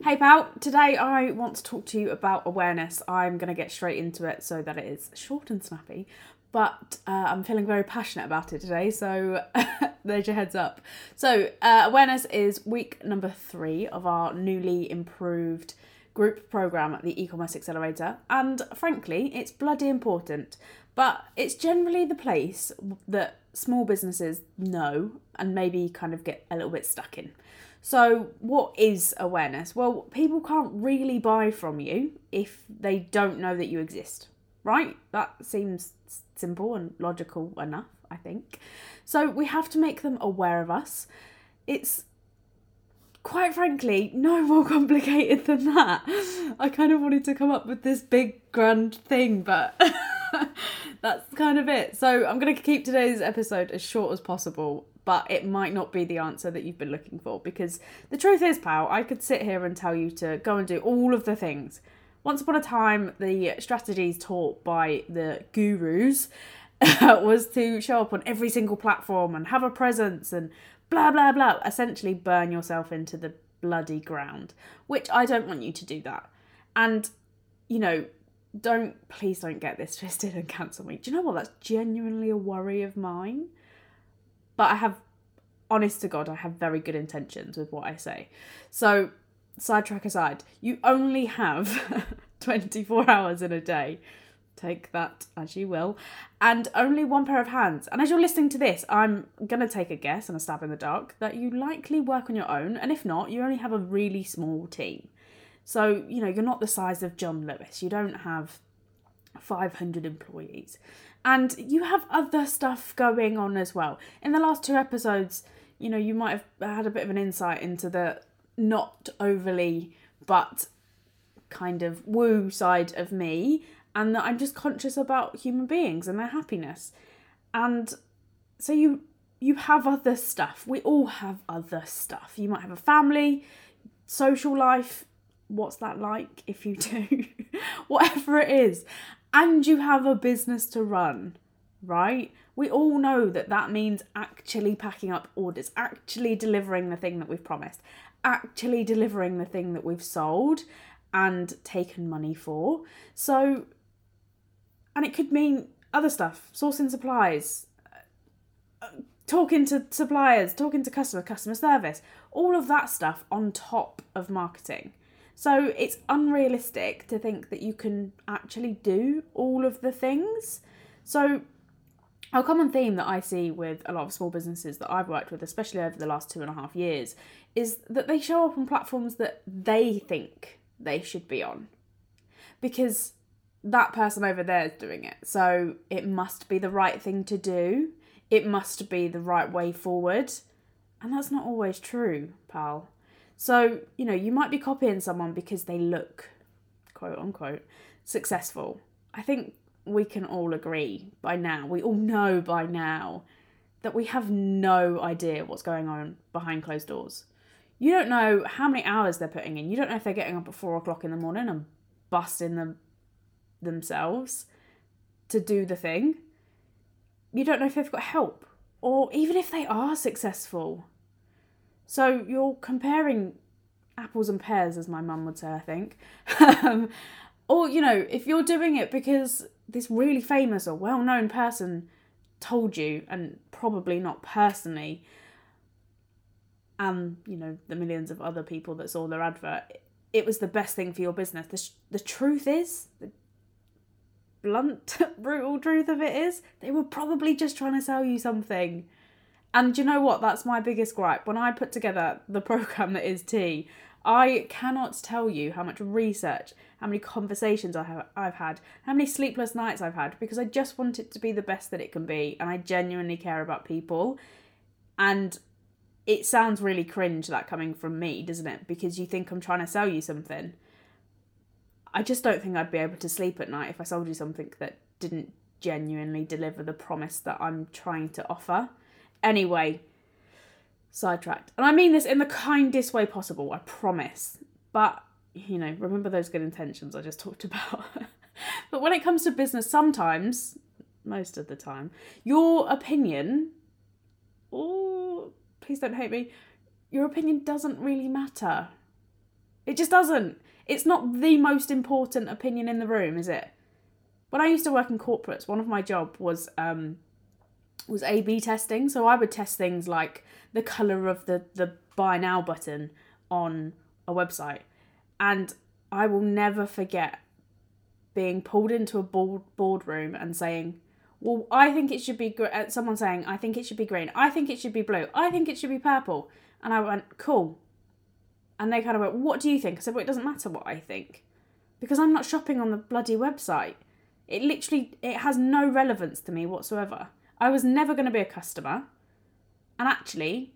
Hey pal, today I want to talk to you about awareness. I'm going to get straight into it so that it is short and snappy, but uh, I'm feeling very passionate about it today, so there's your heads up. So, uh, awareness is week number three of our newly improved group program at the e-commerce accelerator, and frankly, it's bloody important. But it's generally the place that small businesses know and maybe kind of get a little bit stuck in. So, what is awareness? Well, people can't really buy from you if they don't know that you exist, right? That seems simple and logical enough, I think. So, we have to make them aware of us. It's quite frankly no more complicated than that. I kind of wanted to come up with this big grand thing, but that's kind of it. So, I'm going to keep today's episode as short as possible but it might not be the answer that you've been looking for because the truth is, pal, I could sit here and tell you to go and do all of the things. Once upon a time, the strategies taught by the gurus was to show up on every single platform and have a presence and blah blah blah. Essentially, burn yourself into the bloody ground, which I don't want you to do that. And you know, don't please don't get this twisted and cancel me. Do you know what? That's genuinely a worry of mine but I have, honest to God, I have very good intentions with what I say. So, sidetrack aside, you only have 24 hours in a day. Take that as you will. And only one pair of hands. And as you're listening to this, I'm going to take a guess and a stab in the dark that you likely work on your own. And if not, you only have a really small team. So, you know, you're not the size of John Lewis. You don't have 500 employees and you have other stuff going on as well. In the last two episodes, you know, you might have had a bit of an insight into the not overly but kind of woo side of me, and that I'm just conscious about human beings and their happiness. And so you you have other stuff. We all have other stuff. You might have a family, social life. What's that like if you do? Whatever it is and you have a business to run, right? We all know that that means actually packing up orders, actually delivering the thing that we've promised, actually delivering the thing that we've sold and taken money for. So, and it could mean other stuff, sourcing supplies, uh, talking to suppliers, talking to customer, customer service, all of that stuff on top of marketing. So it's unrealistic to think that you can actually do all of the things. So a common theme that I see with a lot of small businesses that I've worked with, especially over the last two and a half years, is that they show up on platforms that they think they should be on. Because that person over there is doing it. So it must be the right thing to do. It must be the right way forward. And that's not always true, pal. So, you know, you might be copying someone because they look, quote unquote, successful. I think we can all agree by now, we all know by now that we have no idea what's going on behind closed doors. You don't know how many hours they're putting in. You don't know if they're getting up at four o'clock in the morning and busting them themselves to do the thing. You don't know if they've got help or even if they are successful. So you're comparing apples and pears, as my mum would say, I think. um, or, you know, if you're doing it because this really famous or well known person told you, and probably not personally, and, you know, the millions of other people that saw their advert, it was the best thing for your business. The, sh- the truth is, the blunt, brutal truth of it is, they were probably just trying to sell you something and you know what? That's my biggest gripe. When I put together the program that is Tea, I cannot tell you how much research, how many conversations I have I've had, how many sleepless nights I've had because I just want it to be the best that it can be and I genuinely care about people. And it sounds really cringe that coming from me, doesn't it? Because you think I'm trying to sell you something. I just don't think I'd be able to sleep at night if I sold you something that didn't genuinely deliver the promise that I'm trying to offer. Anyway, sidetracked. And I mean this in the kindest way possible, I promise. But, you know, remember those good intentions I just talked about. but when it comes to business, sometimes, most of the time, your opinion, oh, please don't hate me, your opinion doesn't really matter. It just doesn't. It's not the most important opinion in the room, is it? When I used to work in corporates, one of my job was um, was A B testing. So I would test things like the colour of the, the buy now button on a website. And I will never forget being pulled into a board boardroom and saying, "Well, I think it should be gr-, uh, someone saying, "I think it should be green. I think it should be blue. I think it should be purple." And I went, "Cool." And they kind of went, "What do you think?" I said, "Well, it doesn't matter what I think, because I'm not shopping on the bloody website. It literally it has no relevance to me whatsoever. I was never going to be a customer. And actually,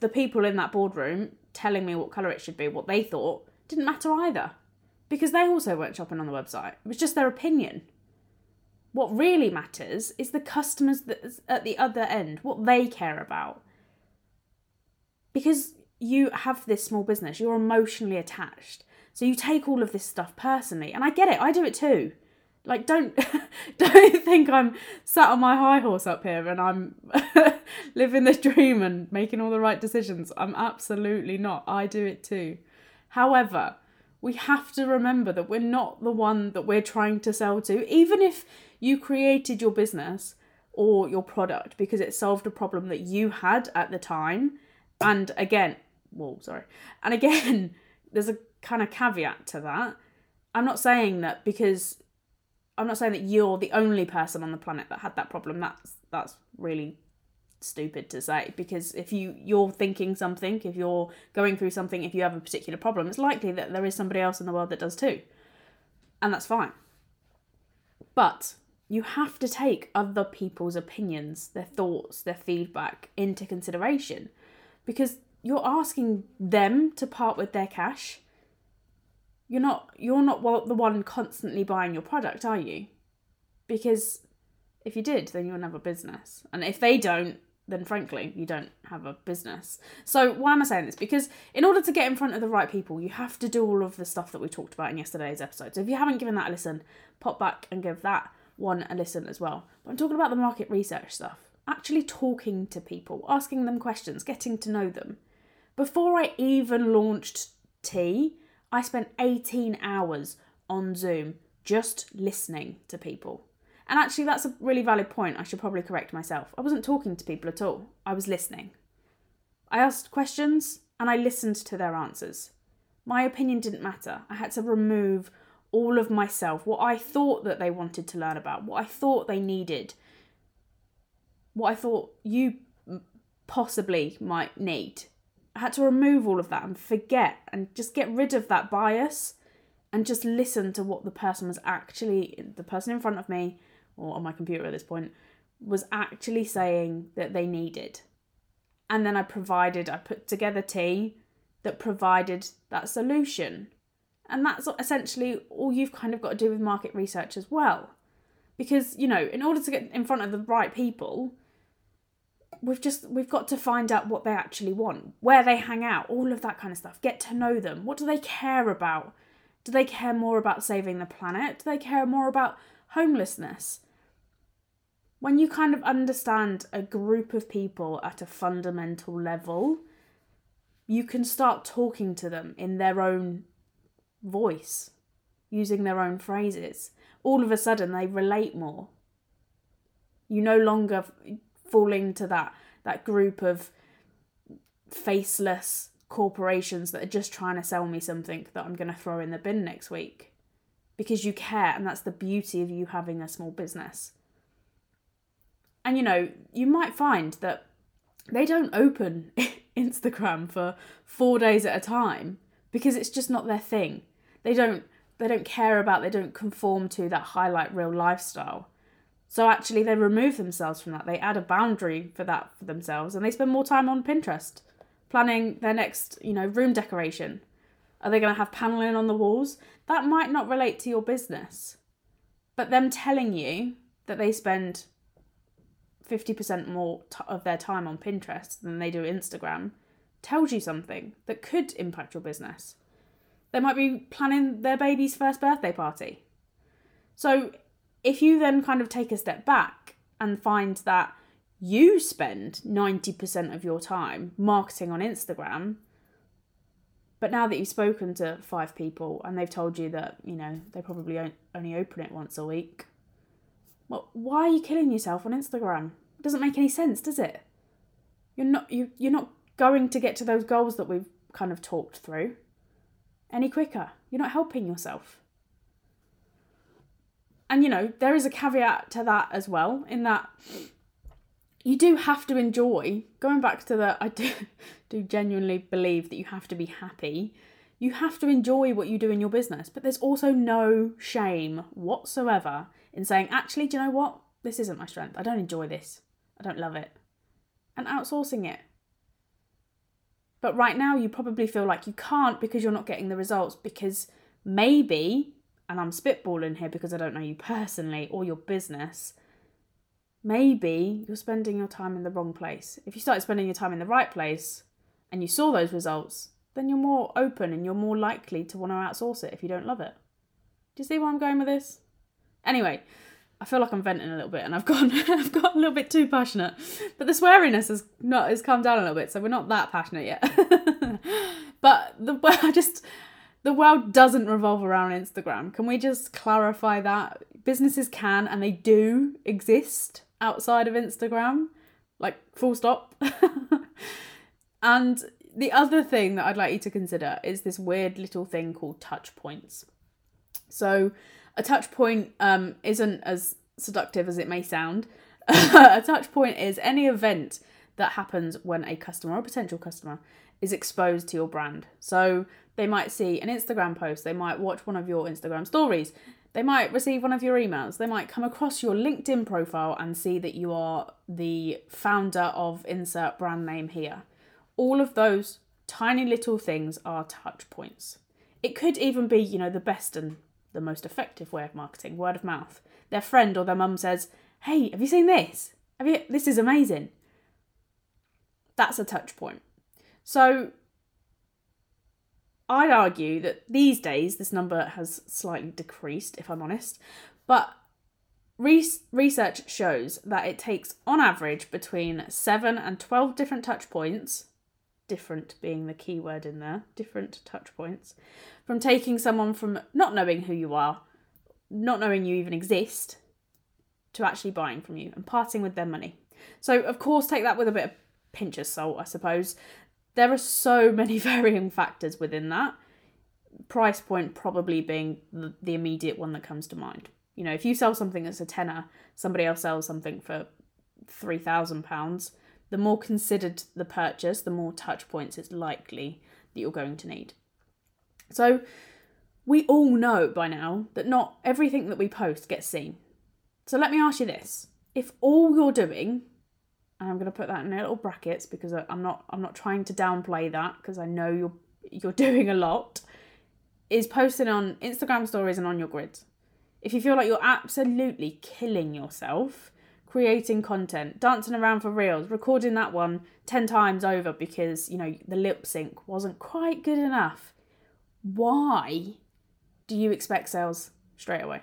the people in that boardroom telling me what colour it should be, what they thought, didn't matter either. Because they also weren't shopping on the website. It was just their opinion. What really matters is the customers that's at the other end, what they care about. Because you have this small business, you're emotionally attached. So you take all of this stuff personally. And I get it, I do it too. Like don't don't think I'm sat on my high horse up here and I'm living this dream and making all the right decisions. I'm absolutely not. I do it too. However, we have to remember that we're not the one that we're trying to sell to. Even if you created your business or your product because it solved a problem that you had at the time, and again, well, sorry, and again, there's a kind of caveat to that. I'm not saying that because I'm not saying that you're the only person on the planet that had that problem. That's that's really stupid to say because if you you're thinking something, if you're going through something, if you have a particular problem, it's likely that there is somebody else in the world that does too. And that's fine. But you have to take other people's opinions, their thoughts, their feedback into consideration because you're asking them to part with their cash you're not you're not the one constantly buying your product, are you? Because if you did, then you wouldn't have a business. And if they don't, then frankly, you don't have a business. So why am I saying this? Because in order to get in front of the right people, you have to do all of the stuff that we talked about in yesterday's episode. So if you haven't given that a listen, pop back and give that one a listen as well. But I'm talking about the market research stuff. Actually talking to people, asking them questions, getting to know them. Before I even launched tea, I spent 18 hours on Zoom just listening to people. And actually, that's a really valid point. I should probably correct myself. I wasn't talking to people at all, I was listening. I asked questions and I listened to their answers. My opinion didn't matter. I had to remove all of myself, what I thought that they wanted to learn about, what I thought they needed, what I thought you possibly might need. I had to remove all of that and forget and just get rid of that bias and just listen to what the person was actually, the person in front of me or on my computer at this point, was actually saying that they needed. And then I provided, I put together tea that provided that solution. And that's essentially all you've kind of got to do with market research as well. Because, you know, in order to get in front of the right people, we've just we've got to find out what they actually want where they hang out all of that kind of stuff. Get to know them. What do they care about? Do they care more about saving the planet? Do they care more about homelessness? When you kind of understand a group of people at a fundamental level you can start talking to them in their own voice using their own phrases. All of a sudden they relate more. You no longer fall into that that group of faceless corporations that are just trying to sell me something that I'm going to throw in the bin next week because you care and that's the beauty of you having a small business. And you know, you might find that they don't open Instagram for 4 days at a time because it's just not their thing. They don't they don't care about they don't conform to that highlight reel lifestyle. So actually, they remove themselves from that. They add a boundary for that for themselves, and they spend more time on Pinterest, planning their next, you know, room decoration. Are they going to have paneling on the walls? That might not relate to your business, but them telling you that they spend fifty percent more t- of their time on Pinterest than they do Instagram tells you something that could impact your business. They might be planning their baby's first birthday party. So if you then kind of take a step back and find that you spend 90% of your time marketing on Instagram, But now that you've spoken to five people and they've told you that, you know, they probably only open it once a week, well, why are you killing yourself on Instagram? It doesn't make any sense, does it? You're not you you're not going to get to those goals that we've kind of talked through any quicker. You're not helping yourself. And you know, there is a caveat to that as well, in that you do have to enjoy going back to the I do do genuinely believe that you have to be happy. You have to enjoy what you do in your business, but there's also no shame whatsoever in saying, actually, do you know what? This isn't my strength. I don't enjoy this. I don't love it. And outsourcing it. But right now, you probably feel like you can't because you're not getting the results because maybe, and I'm spitballing here because I don't know you personally or your business, maybe you're spending your time in the wrong place. If you started spending your time in the right place and you saw those results, then you're more open and you're more likely to want to outsource it if you don't love it. Do you see where I'm going with this? Anyway, I feel like I'm venting a little bit and I've gone I've got a little bit too passionate. But the sweariness has not has calmed down a little bit, so we're not that passionate yet. but the I just the world doesn't revolve around Instagram. Can we just clarify that? Businesses can and they do exist outside of Instagram. Like full stop. and the other thing that I'd like you to consider is this weird little thing called touch points. So a touch point um, isn't as seductive as it may sound. a touch point is any event that happens when a customer or potential customer is exposed to your brand. So they might see an Instagram post, they might watch one of your Instagram stories, they might receive one of your emails, they might come across your LinkedIn profile and see that you are the founder of insert brand name here. All of those tiny little things are touch points. It could even be, you know, the best and the most effective way of marketing, word of mouth. Their friend or their mum says, "Hey, have you seen this? Have you this is amazing." That's a touch point. So I'd argue that these days this number has slightly decreased, if I'm honest, but research shows that it takes on average between 7 and 12 different touch points different being the key word in there, different touch points, from taking someone from not knowing who you are, not knowing you even exist, to actually buying from you and parting with their money. So, of course, take that with a bit of pinch of salt, I suppose. There are so many varying factors within that. Price point probably being the, immediate one that comes to mind. You know, if you sell something that's a tenner, somebody else sells something for three thousand pounds the more considered the purchase, the more touch points it's likely that you're going to need. So, we all know by now that not everything that we post gets seen. So, let me ask you this if all you're doing, and I'm going to put that in little brackets because I'm not I'm not trying to downplay that because I know you're you're doing a lot is posting on Instagram stories and on your grids. If you feel like you're absolutely killing yourself creating content, dancing around for reels, recording that one 10 times over because, you know, the lip sync wasn't quite good enough. Why do you expect sales straight away?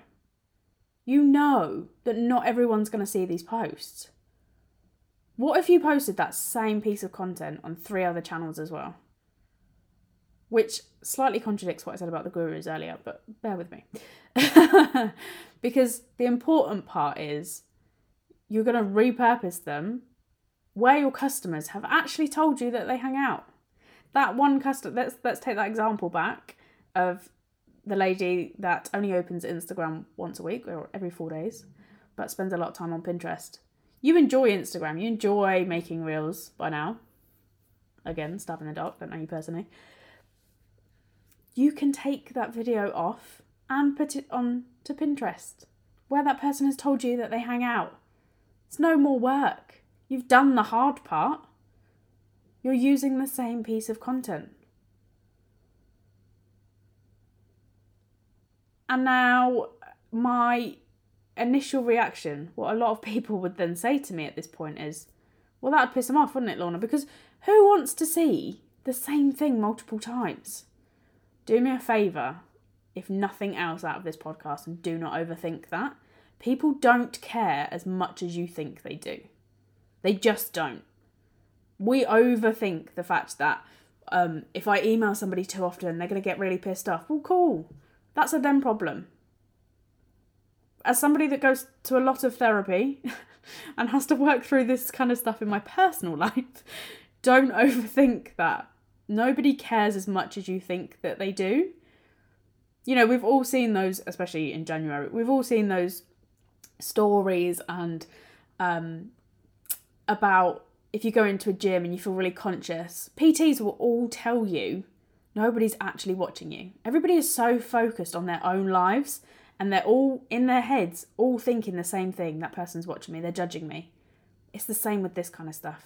You know that not everyone's going to see these posts. What if you posted that same piece of content on three other channels as well? Which slightly contradicts what I said about the gurus earlier, but bear with me. because the important part is you're going to repurpose them where your customers have actually told you that they hang out. That one customer, let's, let's take that example back of the lady that only opens Instagram once a week or every four days, but spends a lot of time on Pinterest. You enjoy Instagram, you enjoy making reels by now. Again, stab in the dark, don't know you personally. You can take that video off and put it on to Pinterest, where that person has told you that they hang out. It's no more work. You've done the hard part. You're using the same piece of content. And now, my initial reaction, what a lot of people would then say to me at this point is, well, that would piss them off, wouldn't it, Lorna? Because who wants to see the same thing multiple times? Do me a favour, if nothing else out of this podcast, and do not overthink that. People don't care as much as you think they do. They just don't. We overthink the fact that, Um, if I email somebody too often, they're going to get really pissed off. Well, cool. That's a them problem. As somebody that goes to a lot of therapy and has to work through this kind of stuff in my personal life, don't overthink that. Nobody cares as much as you think that they do. You know, we've all seen those, especially in January, we've all seen those stories and um, about if you go into a gym and you feel really conscious, PTs will all tell you nobody's actually watching you. Everybody is so focused on their own lives and they're all in their heads, all thinking the same thing that person's watching me, they're judging me. It's the same with this kind of stuff.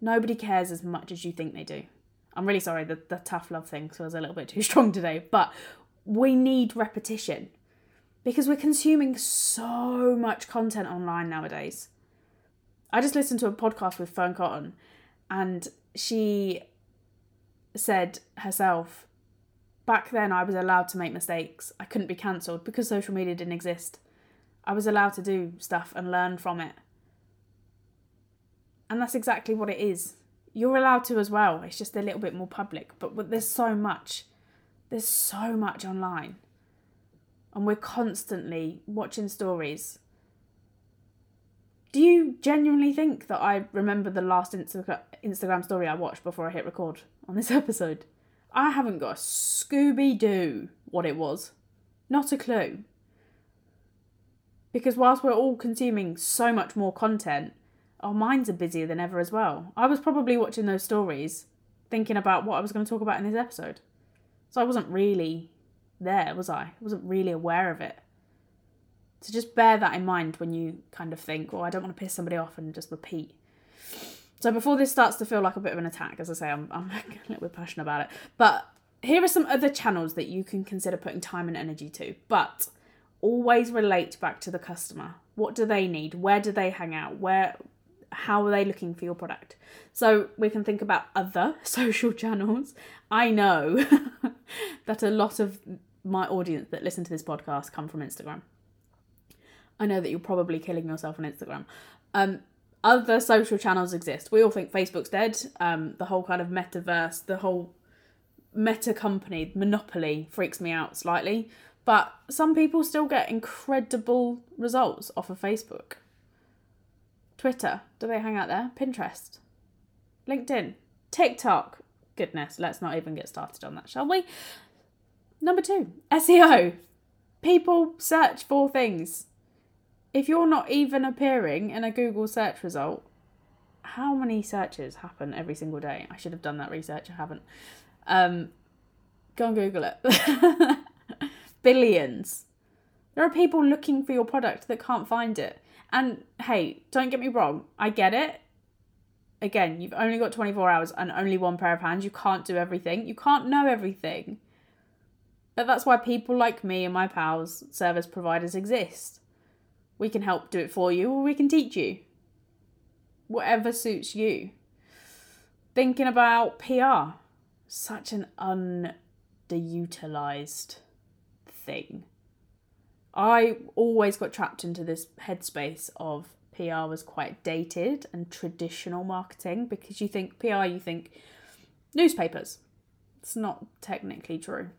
Nobody cares as much as you think they do. I'm really sorry, the, the tough love thing was a little bit too strong today, but we need repetition because we're consuming so much content online nowadays. I just listened to a podcast with Fearne Cotton and she said herself, back then I was allowed to make mistakes. I couldn't be cancelled because social media didn't exist. I was allowed to do stuff and learn from it. And that's exactly what it is. You're allowed to as well. It's just a little bit more public. But there's so much. There's so much online. And we're constantly watching stories. Do you genuinely think that I remember the last Insta- Instagram story I watched before I hit record on this episode? I haven't got a Scooby Doo what it was. Not a clue. Because whilst we're all consuming so much more content, our minds are busier than ever as well. I was probably watching those stories thinking about what I was going to talk about in this episode. So I wasn't really there, was I? I wasn't really aware of it. So just bear that in mind when you kind of think, well, I don't want to piss somebody off and just repeat. So before this starts to feel like a bit of an attack, as I say, I'm, I'm a little bit passionate about it. But here are some other channels that you can consider putting time and energy to. But always relate back to the customer. What do they need? Where do they hang out? Where how are they looking for your product? So we can think about other social channels. I know that a lot of my audience that listen to this podcast come from Instagram. I know that you're probably killing yourself on Instagram. Um, other social channels exist. We all think Facebook's dead. Um, the whole kind of metaverse, the whole meta company monopoly freaks me out slightly. But some people still get incredible results off of Facebook. Twitter, do they hang out there? Pinterest, LinkedIn, TikTok. Goodness, let's not even get started on that, shall we? Number two, SEO. People search for things. If you're not even appearing in a Google search result, how many searches happen every single day? I should have done that research, I haven't. Um, go and Google it. Billions. There are people looking for your product that can't find it. And hey, don't get me wrong, I get it. Again, you've only got 24 hours and only one pair of hands. You can't do everything. You can't know everything. But that's why people like me and my pals, service providers, exist. We can help do it for you or we can teach you. Whatever suits you. Thinking about PR. Such an underutilized thing. I always got trapped into this headspace of PR was quite dated and traditional marketing because you think PR, you think newspapers. It's not technically true.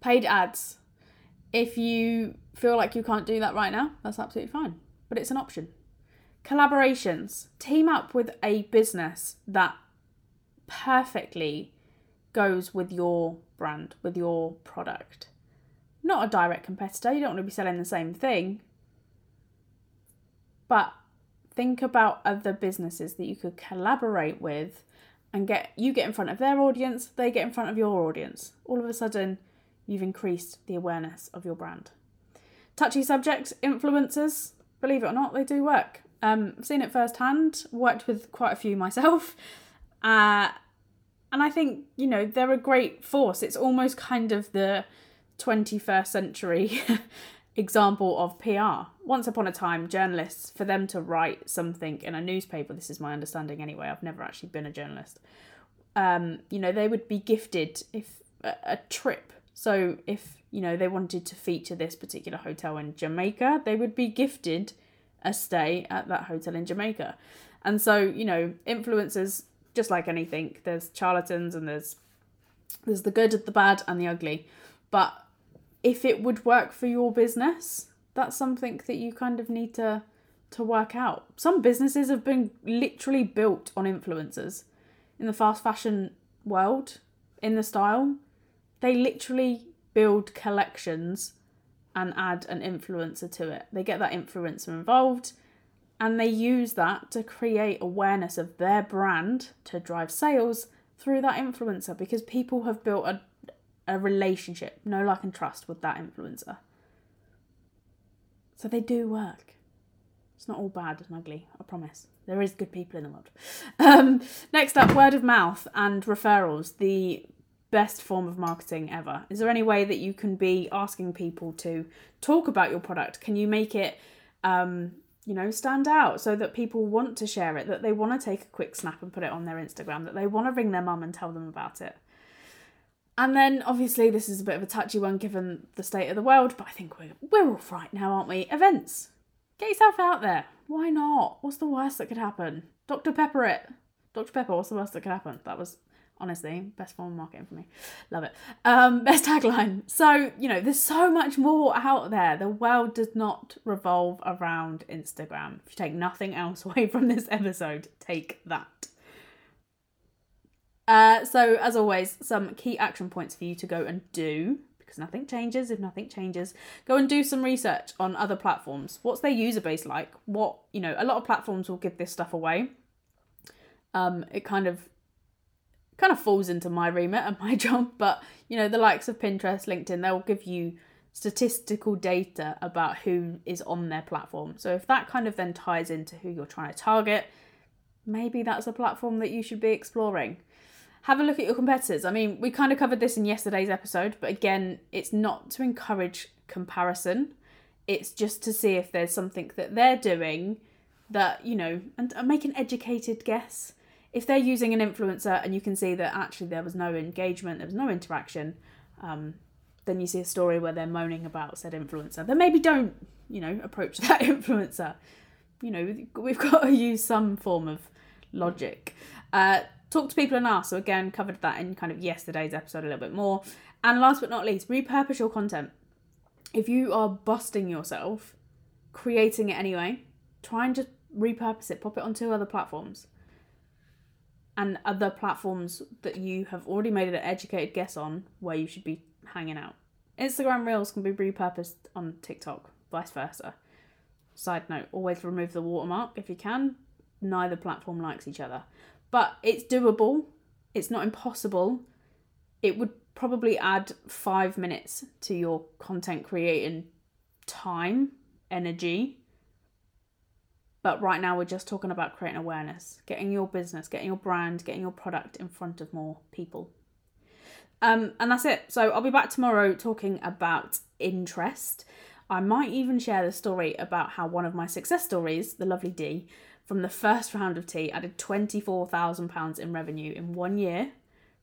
Paid ads. If you feel like you can't do that right now, that's absolutely fine, but it's an option. Collaborations. Team up with a business that perfectly goes with your brand, with your product not a direct competitor, you don't want to be selling the same thing. But think about other businesses that you could collaborate with and get you get in front of their audience, they get in front of your audience. All of a sudden, you've increased the awareness of your brand. Touchy subjects, influencers, believe it or not, they do work. Um, I've seen it firsthand, worked with quite a few myself. Uh, and I think, you know, they're a great force. It's almost kind of the 21st century example of PR. Once upon a time, journalists, for them to write something in a newspaper, this is my understanding anyway, I've never actually been a journalist, um, you know, they would be gifted if a, a trip. So if, you know, they wanted to feature this particular hotel in Jamaica, they would be gifted a stay at that hotel in Jamaica. And so, you know, influencers just like anything, there's charlatans and there's there's the good, the bad, and the ugly. But if it would work for your business, that's something that you kind of need to to work out. Some businesses have been literally built on influencers. In the fast fashion world, in the style, they literally build collections and add an influencer to it. They get that influencer involved and they use that to create awareness of their brand to drive sales through that influencer because people have built a, a relationship, no like and trust with that influencer. So they do work. It's not all bad and ugly, I promise. There is good people in the world. Um, next up, word of mouth and referrals. The best form of marketing ever? Is there any way that you can be asking people to talk about your product? Can you make it, um, you know, stand out so that people want to share it, that they want to take a quick snap and put it on their Instagram, that they want to ring their mum and tell them about it? And then obviously this is a bit of a touchy one given the state of the world, but I think we're we're all right now, aren't we? Events. Get yourself out there. Why not? What's the worst that could happen? Dr. Pepper it. Dr. Pepper, what's the worst that could happen? That was honestly best form of marketing for me. Love it. Um best tagline. So you know there's so much more out there. The world does not revolve around instagram. If you take nothing else away from this episode take that. Uh so as always some key action points for you to go and do because nothing changes if nothing changes. Go and do some research on other platforms. What's their user base like? What you know a lot of platforms will give this stuff away. Um it kind of kind of falls into my remit and my job, but you know, the likes of Pinterest, LinkedIn, they'll give you statistical data about who is on their platform. So if that kind of then ties into who you're trying to target, maybe that's a platform that you should be exploring. Have a look at your competitors. I mean, we kind of covered this in yesterday's episode, but again, it's not to encourage comparison. It's just to see if there's something that they're doing that, you know, and make an educated guess if they're using an influencer and you can see that actually there was no engagement, there was no interaction, um, then you see a story where they're moaning about said influencer, then maybe don't, you know, approach that influencer. You know, we've got to use some form of logic. Uh, talk to people and ask. So again, covered that in kind of yesterday's episode a little bit more. And last but not least, repurpose your content. If you are busting yourself, creating it anyway, try and just repurpose it, pop it onto other platforms and other platforms that you have already made an educated guess on where you should be hanging out. Instagram Reels can be repurposed on TikTok, vice versa. Side note, always remove the watermark if you can. Neither platform likes each other. But it's doable, it's not impossible. It would probably add five minutes to your content creating time, energy, but right now, we're just talking about creating awareness, getting your business, getting your brand, getting your product in front of more people. Um, and that's it. So I'll be back tomorrow talking about interest. I might even share the story about how one of my success stories, the lovely D, from the first round of tea added £24,000 in revenue in one year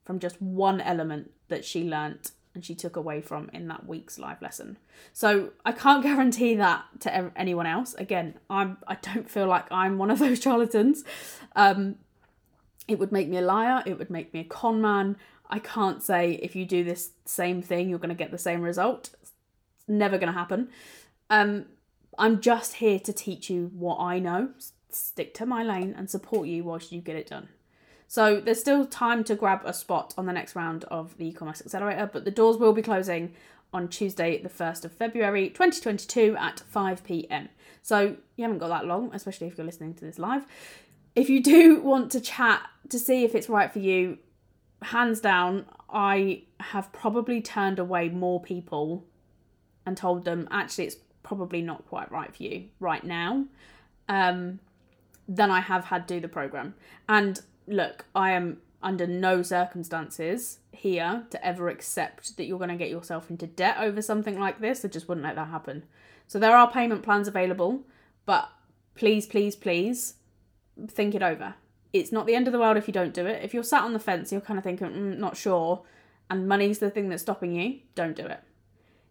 from just one element that she learnt and she took away from in that week's live lesson. So I can't guarantee that to anyone else. Again, I'm I don't feel like I'm one of those charlatans. Um, it would make me a liar. It would make me a con man. I can't say if you do this same thing, you're going to get the same result. It's never going to happen. Um, I'm just here to teach you what I know, stick to my lane, and support you whilst you get it done. So there's still time to grab a spot on the next round of the e-commerce accelerator, but the doors will be closing on Tuesday, the 1st of February 2022 at 5 pm. So you haven't got that long, especially if you're listening to this live. If you do want to chat to see if it's right for you, hands down, I have probably turned away more people and told them actually it's probably not quite right for you right now um, than I have had do the program. And look, I am under no circumstances here to ever accept that you're going to get yourself into debt over something like this. I just wouldn't let that happen. So there are payment plans available, but please, please, please think it over. It's not the end of the world if you don't do it. If you're sat on the fence, you're kind of thinking, mm, not sure, and money's the thing that's stopping you, don't do it.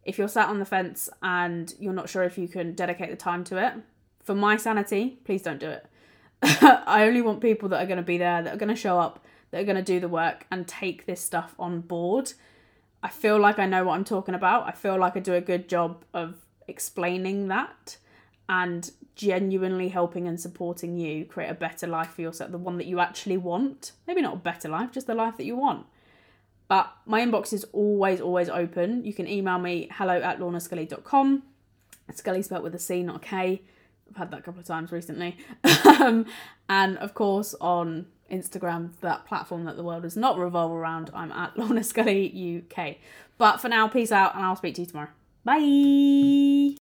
If you're sat on the fence and you're not sure if you can dedicate the time to it, for my sanity, please don't do it I only want people that are going to be there, that are going to show up, that are going to do the work and take this stuff on board. I feel like I know what I'm talking about. I feel like I do a good job of explaining that and genuinely helping and supporting you create a better life for yourself, the one that you actually want. Maybe not a better life, just the life that you want. But my inbox is always, always open. You can email me hello at lornascully.com. Scully spelled with a C, not a K. I've had that a couple of times recently. um, and of course, on Instagram, that platform that the world does not revolve around, I'm at Lorna Scully UK. But for now, peace out, and I'll speak to you tomorrow. Bye.